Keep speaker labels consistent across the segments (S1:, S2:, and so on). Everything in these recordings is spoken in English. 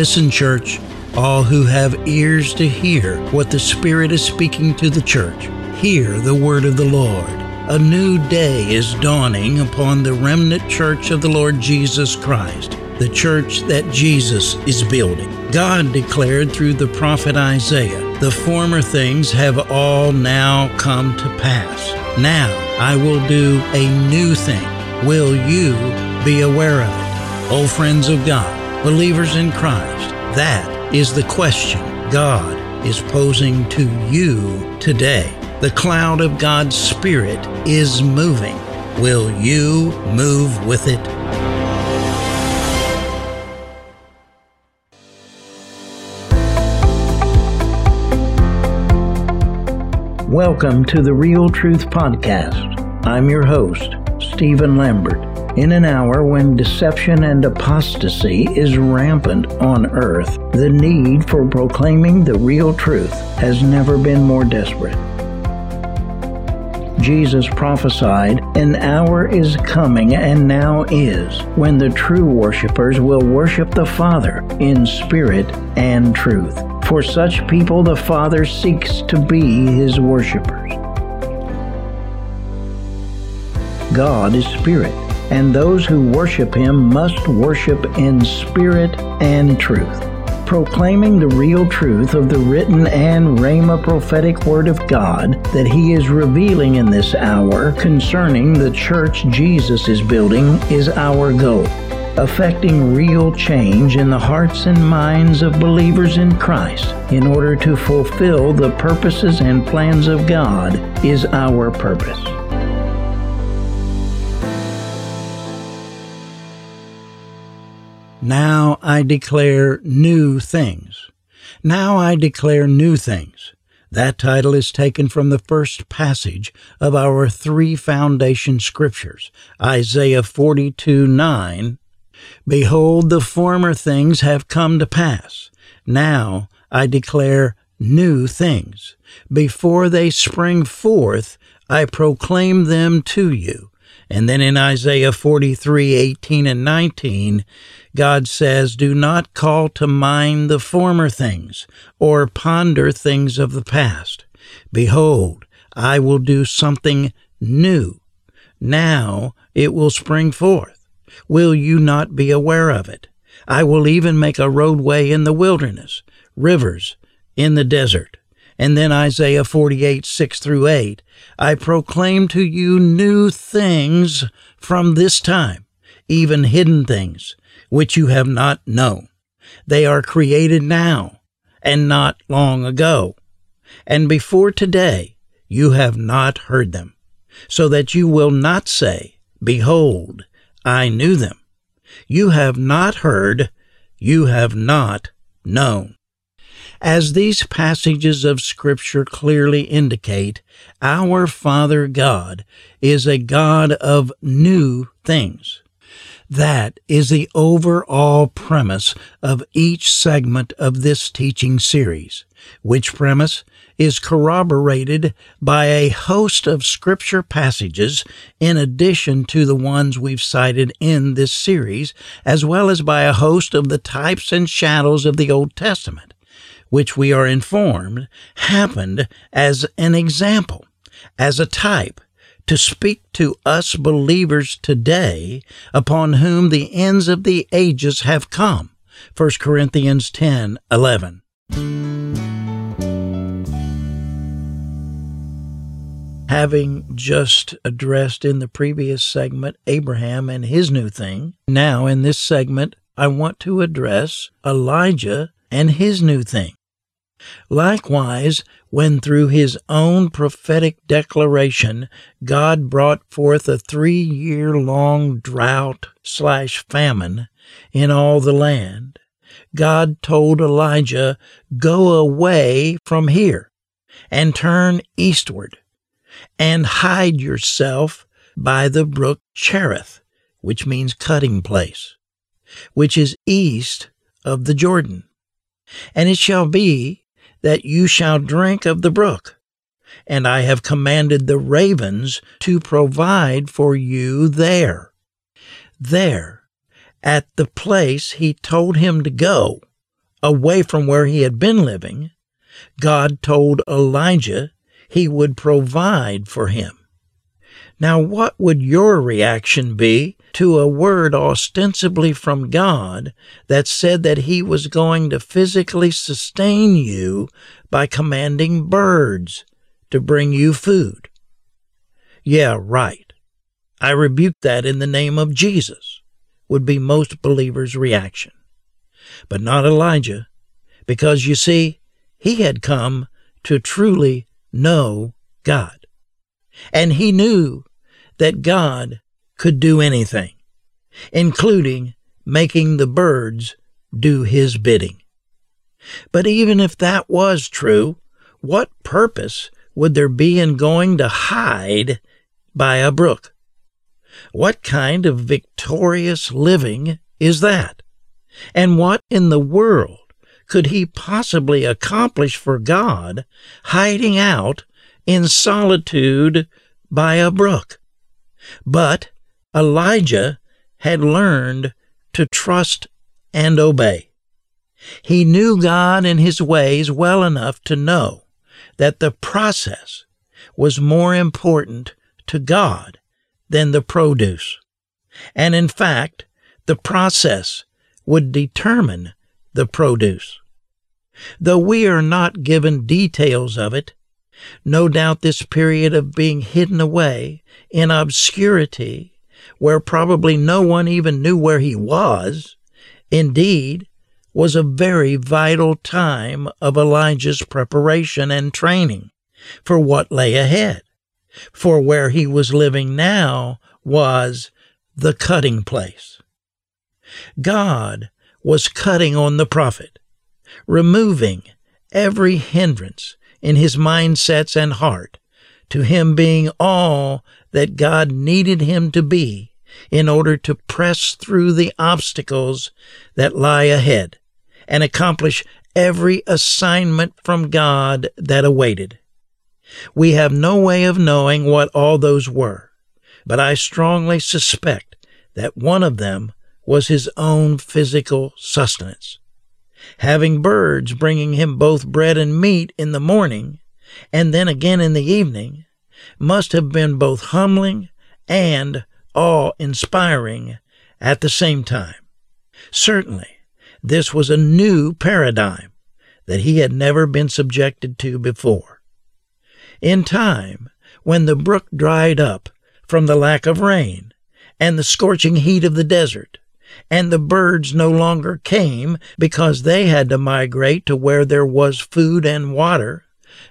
S1: Listen, church, all who have ears to hear what the Spirit is speaking to the church. Hear the word of the Lord. A new day is dawning upon the remnant church of the Lord Jesus Christ, the church that Jesus is building. God declared through the prophet Isaiah, The former things have all now come to pass. Now I will do a new thing. Will you be aware of it? O friends of God, believers in Christ, that is the question God is posing to you today. The cloud of God's Spirit is moving. Will you move with it? Welcome to the Real Truth Podcast. I'm your host, Stephen Lambert. In an hour when deception and apostasy is rampant on earth, the need for proclaiming the real truth has never been more desperate. Jesus prophesied, An hour is coming and now is, when the true worshippers will worship the Father in spirit and truth. For such people, the Father seeks to be his worshippers. God is spirit and those who worship him must worship in spirit and truth. Proclaiming the real truth of the written and Rhema prophetic word of God that he is revealing in this hour concerning the church Jesus is building is our goal. Affecting real change in the hearts and minds of believers in Christ in order to fulfill the purposes and plans of God is our purpose. Now I declare new things. Now I declare new things. That title is taken from the first passage of our three foundation scriptures, Isaiah 42 9. Behold, the former things have come to pass. Now I declare new things. Before they spring forth, I proclaim them to you. And then in Isaiah 43 18 and 19, God says, Do not call to mind the former things, or ponder things of the past. Behold, I will do something new. Now it will spring forth. Will you not be aware of it? I will even make a roadway in the wilderness, rivers in the desert. And then Isaiah 48, 6 through 8. I proclaim to you new things from this time, even hidden things, which you have not known. They are created now and not long ago. And before today, you have not heard them, so that you will not say, Behold, I knew them. You have not heard, you have not known. As these passages of Scripture clearly indicate, our Father God is a God of new things. That is the overall premise of each segment of this teaching series, which premise is corroborated by a host of scripture passages in addition to the ones we've cited in this series, as well as by a host of the types and shadows of the Old Testament which we are informed happened as an example, as a type, to speak to us believers today upon whom the ends of the ages have come. 1 Corinthians 10 11. Having just addressed in the previous segment Abraham and his new thing, now in this segment I want to address Elijah and his new thing. Likewise, when through his own prophetic declaration God brought forth a three year long drought slash famine in all the land, God told Elijah, Go away from here and turn eastward and hide yourself by the brook Cherith, which means cutting place, which is east of the Jordan. And it shall be that you shall drink of the brook. And I have commanded the ravens to provide for you there. There, at the place he told him to go, away from where he had been living, God told Elijah he would provide for him. Now, what would your reaction be to a word ostensibly from God that said that he was going to physically sustain you by commanding birds to bring you food? Yeah, right. I rebuke that in the name of Jesus, would be most believers' reaction. But not Elijah, because you see, he had come to truly know God. And he knew that God could do anything, including making the birds do his bidding. But even if that was true, what purpose would there be in going to hide by a brook? What kind of victorious living is that? And what in the world could he possibly accomplish for God hiding out in solitude by a brook? But Elijah had learned to trust and obey. He knew God and his ways well enough to know that the process was more important to God than the produce. And in fact, the process would determine the produce. Though we are not given details of it, no doubt this period of being hidden away in obscurity, where probably no one even knew where he was, indeed, was a very vital time of Elijah's preparation and training for what lay ahead. For where he was living now was the cutting place. God was cutting on the prophet, removing every hindrance in his mindsets and heart to him being all that God needed him to be in order to press through the obstacles that lie ahead and accomplish every assignment from God that awaited. We have no way of knowing what all those were, but I strongly suspect that one of them was his own physical sustenance having birds bringing him both bread and meat in the morning, and then again in the evening, must have been both humbling and awe inspiring at the same time. Certainly, this was a new paradigm that he had never been subjected to before. In time, when the brook dried up from the lack of rain and the scorching heat of the desert, and the birds no longer came because they had to migrate to where there was food and water,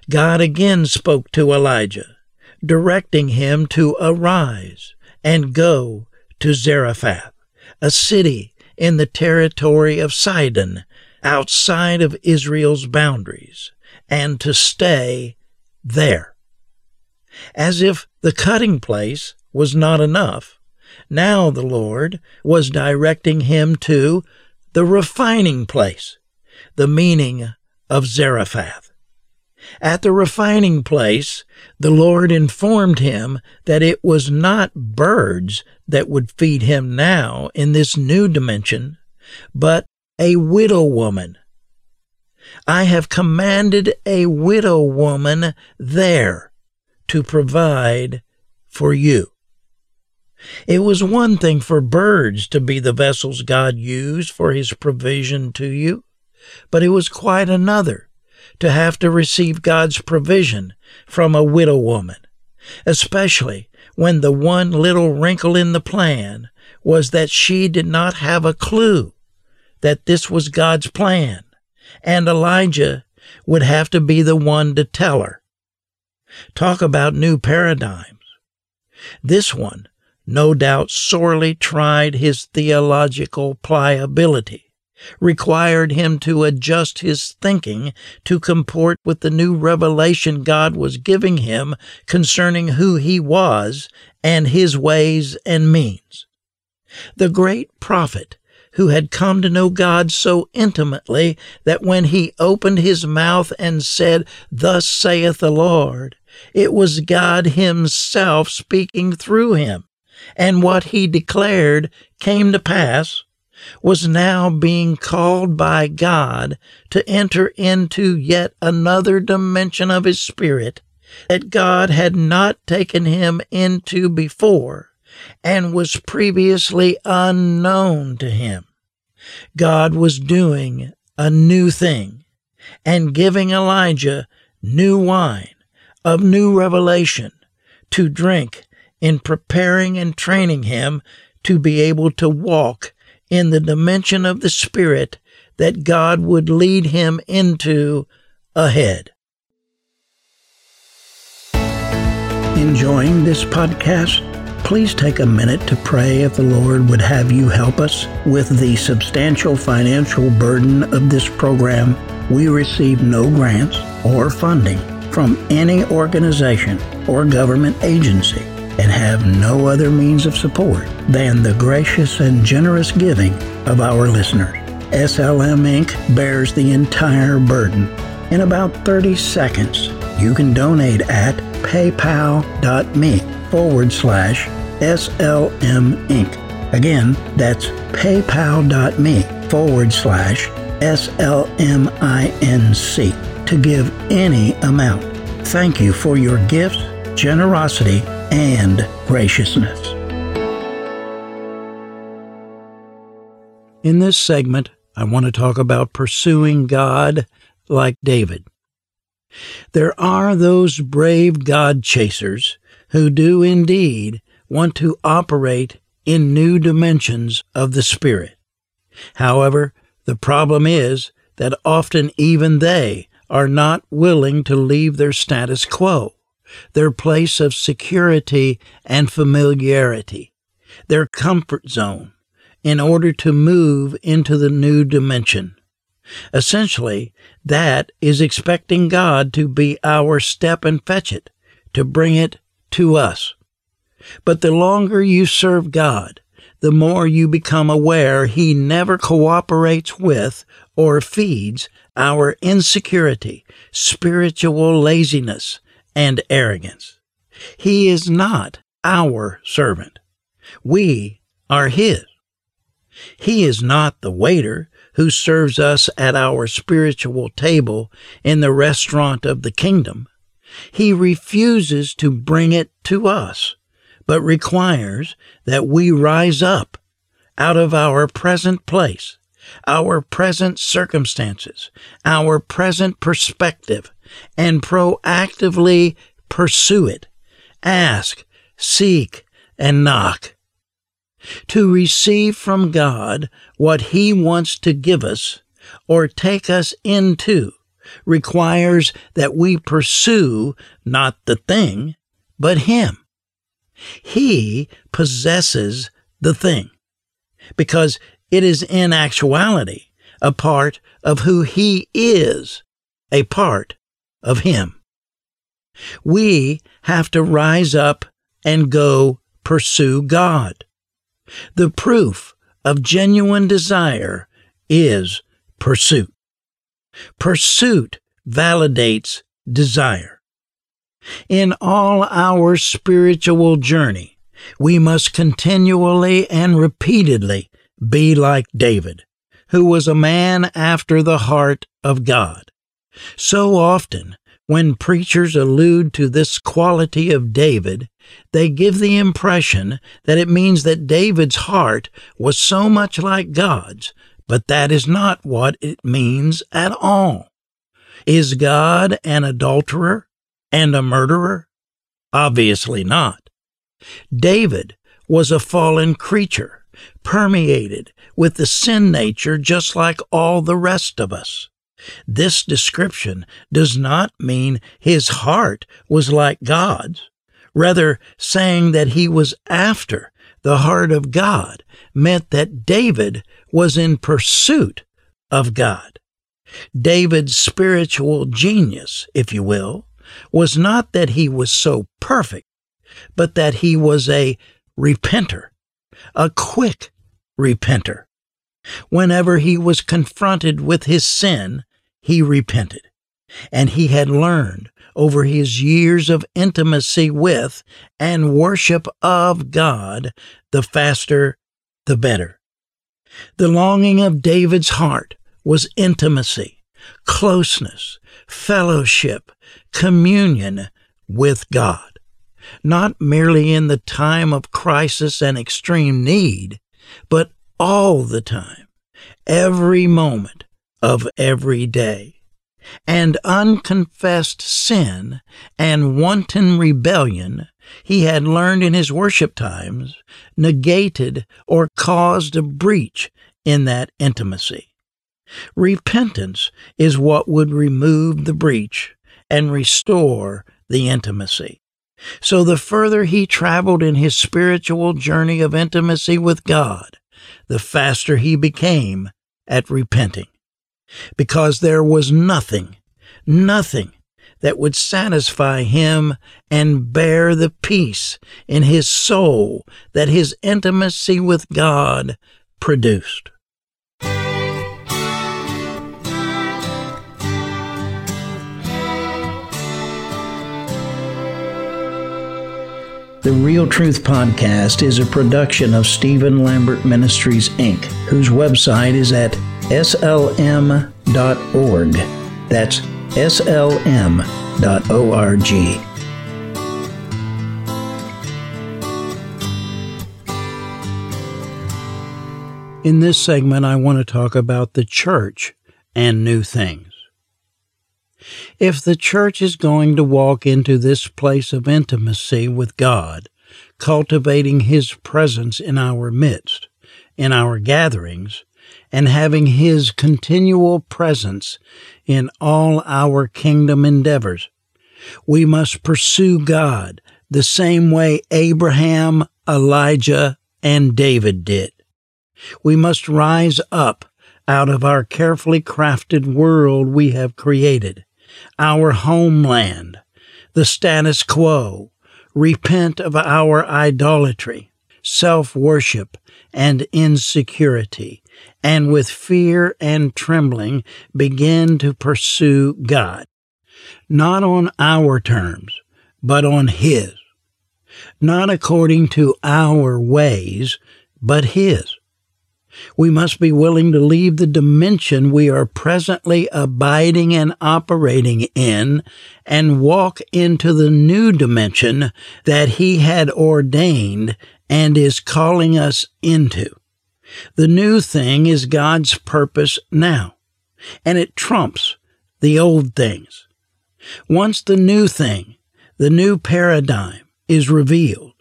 S1: God again spoke to Elijah, directing him to arise and go to Zarephath, a city in the territory of Sidon, outside of Israel's boundaries, and to stay there. As if the cutting place was not enough, now the Lord was directing him to the refining place, the meaning of Zarephath. At the refining place, the Lord informed him that it was not birds that would feed him now in this new dimension, but a widow woman. I have commanded a widow woman there to provide for you. It was one thing for birds to be the vessels God used for his provision to you, but it was quite another to have to receive God's provision from a widow woman, especially when the one little wrinkle in the plan was that she did not have a clue that this was God's plan, and Elijah would have to be the one to tell her. Talk about new paradigms. This one no doubt sorely tried his theological pliability, required him to adjust his thinking to comport with the new revelation God was giving him concerning who he was and his ways and means. The great prophet who had come to know God so intimately that when he opened his mouth and said, Thus saith the Lord, it was God Himself speaking through him and what he declared came to pass was now being called by God to enter into yet another dimension of his spirit that God had not taken him into before and was previously unknown to him. God was doing a new thing and giving Elijah new wine of new revelation to drink in preparing and training him to be able to walk in the dimension of the Spirit that God would lead him into ahead. Enjoying this podcast? Please take a minute to pray if the Lord would have you help us with the substantial financial burden of this program. We receive no grants or funding from any organization or government agency and have no other means of support than the gracious and generous giving of our listeners. SLM Inc. bears the entire burden. In about 30 seconds, you can donate at paypal.me forward slash SLM Inc. Again, that's paypal.me forward slash SLMINC to give any amount. Thank you for your gifts, generosity, and graciousness. In this segment, I want to talk about pursuing God like David. There are those brave God chasers who do indeed want to operate in new dimensions of the Spirit. However, the problem is that often even they are not willing to leave their status quo their place of security and familiarity, their comfort zone, in order to move into the new dimension. Essentially, that is expecting God to be our step and fetch it, to bring it to us. But the longer you serve God, the more you become aware He never cooperates with or feeds our insecurity, spiritual laziness, and arrogance. He is not our servant. We are His. He is not the waiter who serves us at our spiritual table in the restaurant of the kingdom. He refuses to bring it to us, but requires that we rise up out of our present place, our present circumstances, our present perspective, and proactively pursue it. Ask, seek, and knock. To receive from God what He wants to give us or take us into requires that we pursue not the thing, but Him. He possesses the thing because it is in actuality a part of who He is, a part of Him. We have to rise up and go pursue God. The proof of genuine desire is pursuit. Pursuit validates desire. In all our spiritual journey, we must continually and repeatedly be like David, who was a man after the heart of God. So often, when preachers allude to this quality of David, they give the impression that it means that David's heart was so much like God's, but that is not what it means at all. Is God an adulterer and a murderer? Obviously not. David was a fallen creature, permeated with the sin nature just like all the rest of us. This description does not mean his heart was like God's. Rather, saying that he was after the heart of God meant that David was in pursuit of God. David's spiritual genius, if you will, was not that he was so perfect, but that he was a repenter, a quick repenter. Whenever he was confronted with his sin, he repented. And he had learned over his years of intimacy with and worship of God, the faster, the better. The longing of David's heart was intimacy, closeness, fellowship, communion with God. Not merely in the time of crisis and extreme need, but all the time, every moment of every day. And unconfessed sin and wanton rebellion he had learned in his worship times negated or caused a breach in that intimacy. Repentance is what would remove the breach and restore the intimacy. So the further he traveled in his spiritual journey of intimacy with God, the faster he became at repenting. Because there was nothing, nothing that would satisfy him and bear the peace in his soul that his intimacy with God produced. The Real Truth Podcast is a production of Stephen Lambert Ministries, Inc., whose website is at slm.org. That's slm.org. In this segment, I want to talk about the church and new things. If the church is going to walk into this place of intimacy with God, cultivating His presence in our midst, in our gatherings, and having His continual presence in all our kingdom endeavors. We must pursue God the same way Abraham, Elijah, and David did. We must rise up out of our carefully crafted world we have created, our homeland, the status quo, repent of our idolatry, self worship, and insecurity, and with fear and trembling begin to pursue God, not on our terms, but on His, not according to our ways, but His. We must be willing to leave the dimension we are presently abiding and operating in and walk into the new dimension that He had ordained and is calling us into. The new thing is God's purpose now, and it trumps the old things. Once the new thing, the new paradigm is revealed,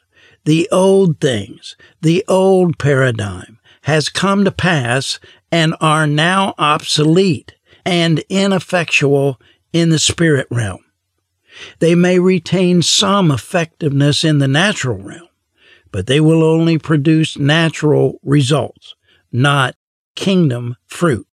S1: the old things, the old paradigm has come to pass and are now obsolete and ineffectual in the spirit realm. They may retain some effectiveness in the natural realm but they will only produce natural results, not kingdom fruit.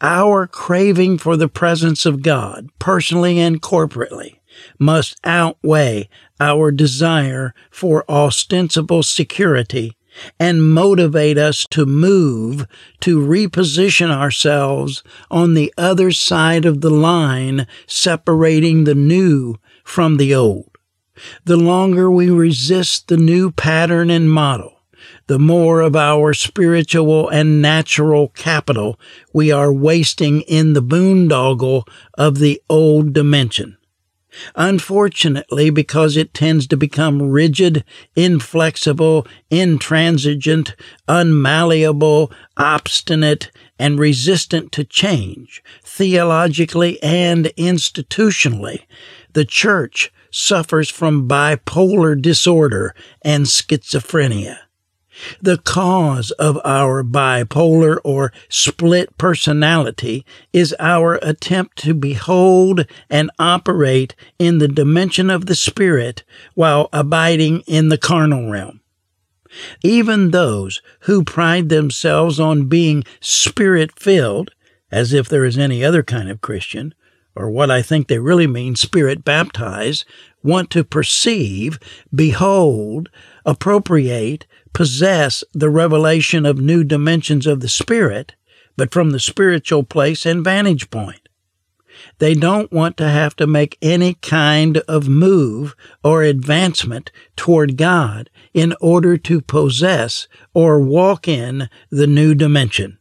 S1: Our craving for the presence of God, personally and corporately, must outweigh our desire for ostensible security and motivate us to move to reposition ourselves on the other side of the line separating the new from the old. The longer we resist the new pattern and model, the more of our spiritual and natural capital we are wasting in the boondoggle of the old dimension. Unfortunately, because it tends to become rigid, inflexible, intransigent, unmalleable, obstinate, and resistant to change, theologically and institutionally, the church suffers from bipolar disorder and schizophrenia. The cause of our bipolar or split personality is our attempt to behold and operate in the dimension of the spirit while abiding in the carnal realm. Even those who pride themselves on being spirit filled, as if there is any other kind of Christian, or what I think they really mean, spirit baptize, want to perceive, behold, appropriate, possess the revelation of new dimensions of the Spirit, but from the spiritual place and vantage point. They don't want to have to make any kind of move or advancement toward God in order to possess or walk in the new dimension.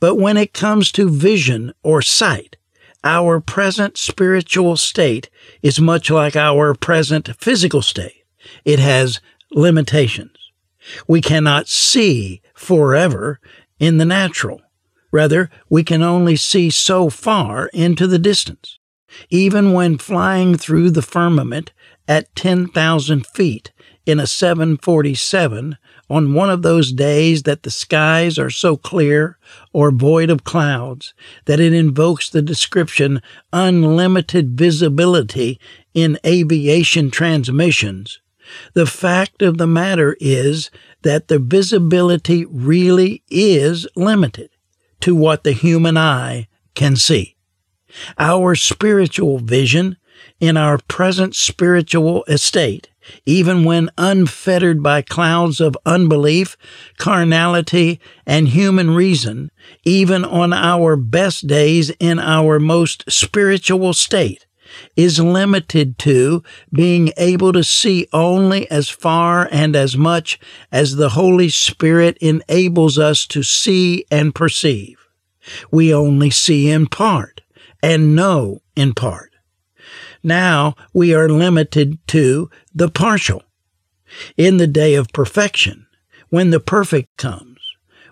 S1: But when it comes to vision or sight, our present spiritual state is much like our present physical state. It has limitations. We cannot see forever in the natural. Rather, we can only see so far into the distance. Even when flying through the firmament at 10,000 feet in a 747 on one of those days that the skies are so clear or void of clouds that it invokes the description unlimited visibility in aviation transmissions, the fact of the matter is that the visibility really is limited to what the human eye can see. Our spiritual vision in our present spiritual estate, even when unfettered by clouds of unbelief, carnality, and human reason, even on our best days in our most spiritual state, is limited to being able to see only as far and as much as the Holy Spirit enables us to see and perceive. We only see in part and know in part. Now we are limited to the partial. In the day of perfection, when the perfect comes,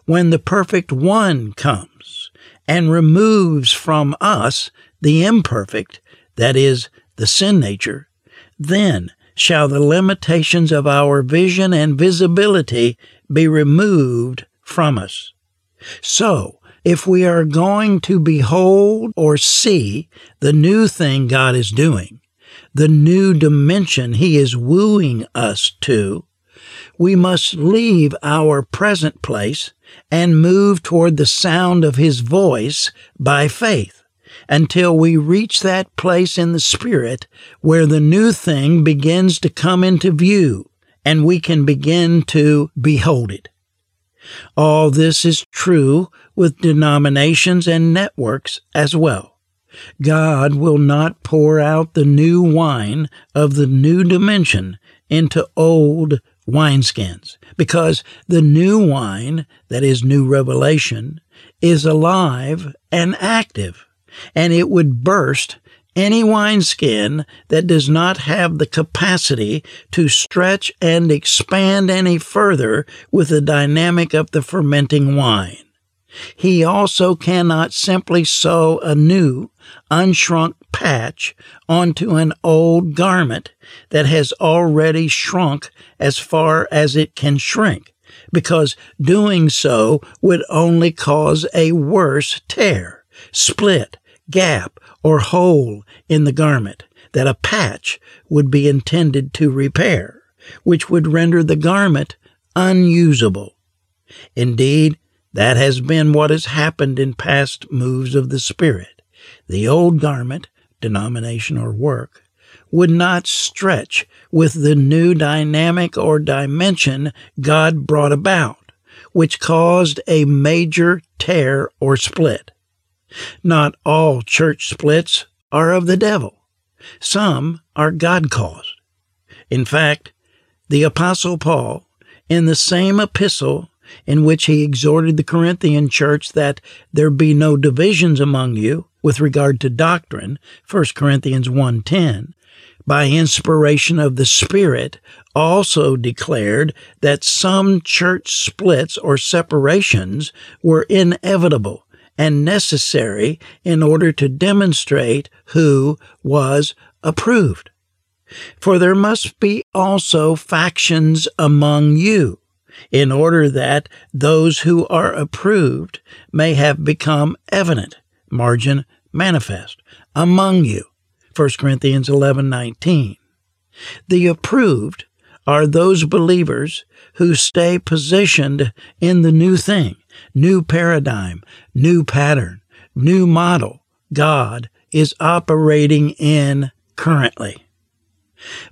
S1: when the perfect one comes and removes from us the imperfect, that is, the sin nature, then shall the limitations of our vision and visibility be removed from us. So, if we are going to behold or see the new thing God is doing, the new dimension He is wooing us to, we must leave our present place and move toward the sound of His voice by faith until we reach that place in the Spirit where the new thing begins to come into view and we can begin to behold it. All this is true with denominations and networks as well. God will not pour out the new wine of the new dimension into old wineskins because the new wine, that is new revelation, is alive and active and it would burst any wineskin that does not have the capacity to stretch and expand any further with the dynamic of the fermenting wine. He also cannot simply sew a new, unshrunk patch onto an old garment that has already shrunk as far as it can shrink, because doing so would only cause a worse tear, split, gap or hole in the garment that a patch would be intended to repair, which would render the garment unusable. Indeed, that has been what has happened in past moves of the Spirit. The old garment, denomination or work, would not stretch with the new dynamic or dimension God brought about, which caused a major tear or split. Not all church splits are of the devil. Some are God caused. In fact, the Apostle Paul, in the same epistle in which he exhorted the Corinthian church that there be no divisions among you with regard to doctrine, 1 Corinthians 1:10, by inspiration of the Spirit, also declared that some church splits or separations were inevitable and necessary in order to demonstrate who was approved. For there must be also factions among you, in order that those who are approved may have become evident, margin manifest, among you. 1 Corinthians 11:19. The approved are those believers who stay positioned in the new thing, new paradigm, new pattern, new model God is operating in currently.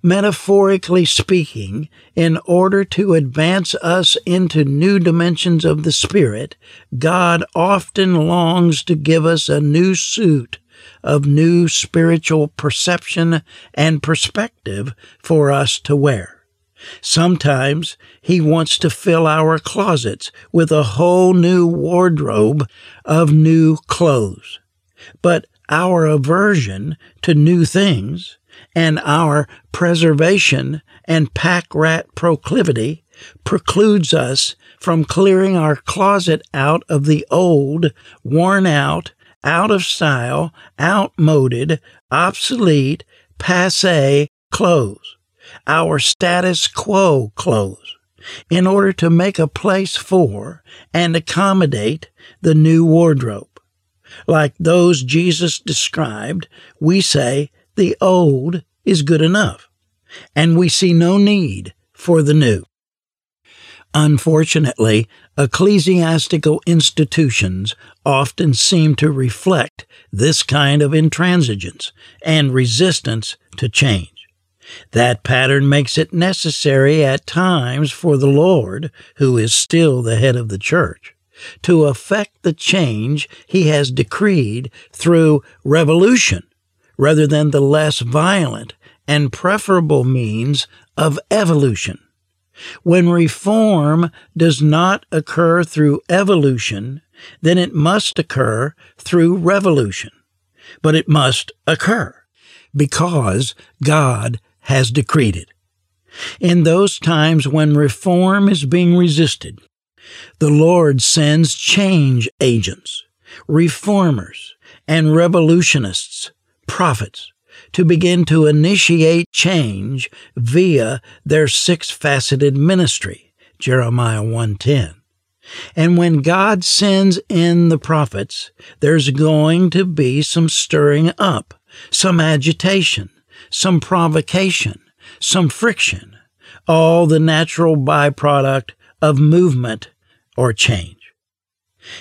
S1: Metaphorically speaking, in order to advance us into new dimensions of the Spirit, God often longs to give us a new suit of new spiritual perception and perspective for us to wear. Sometimes he wants to fill our closets with a whole new wardrobe of new clothes. But our aversion to new things and our preservation and pack rat proclivity precludes us from clearing our closet out of the old, worn out, out of style, outmoded, obsolete, passe clothes, our status quo clothes, in order to make a place for and accommodate the new wardrobe. Like those Jesus described, we say the old is good enough, and we see no need for the new. Unfortunately, ecclesiastical institutions often seem to reflect this kind of intransigence and resistance to change. That pattern makes it necessary at times for the Lord, who is still the head of the church, to effect the change he has decreed through revolution rather than the less violent and preferable means of evolution. When reform does not occur through evolution, then it must occur through revolution. But it must occur because God has decreed it. In those times when reform is being resisted, the Lord sends change agents, reformers, and revolutionists, prophets, to begin to initiate change via their six-faceted ministry, Jeremiah 1:10. And when God sends in the prophets, there's going to be some stirring up, some agitation, some provocation, some friction, all the natural byproduct of movement or change.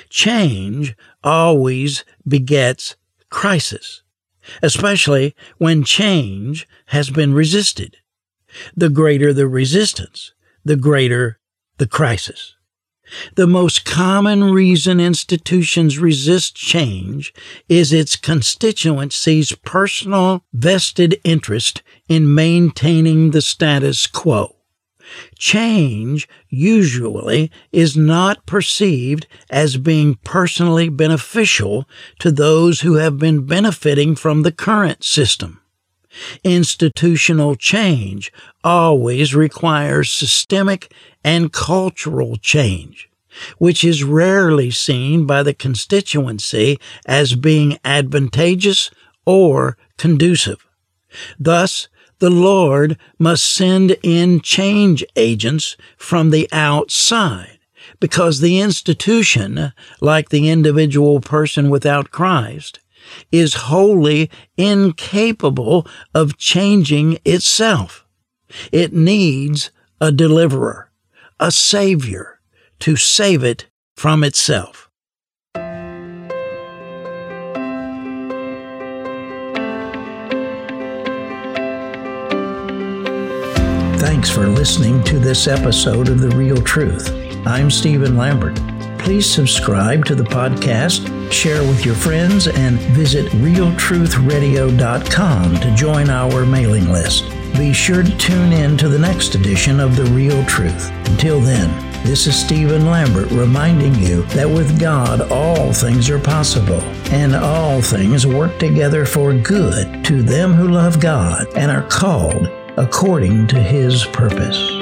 S1: Change always begets crisis especially when change has been resisted. The greater the resistance, the greater the crisis. The most common reason institutions resist change is its constituency's personal vested interest in maintaining the status quo. Change usually is not perceived as being personally beneficial to those who have been benefiting from the current system. Institutional change always requires systemic and cultural change, which is rarely seen by the constituency as being advantageous or conducive. Thus, the Lord must send in change agents from the outside because the institution, like the individual person without Christ, is wholly incapable of changing itself. It needs a deliverer, a savior to save it from itself. Thanks for listening to this episode of The Real Truth. I'm Stephen Lambert. Please subscribe to the podcast, share with your friends, and visit realtruthradio.com to join our mailing list. Be sure to tune in to the next edition of The Real Truth. Until then, this is Stephen Lambert reminding you that with God all things are possible, and all things work together for good to them who love God and are called according to his purpose.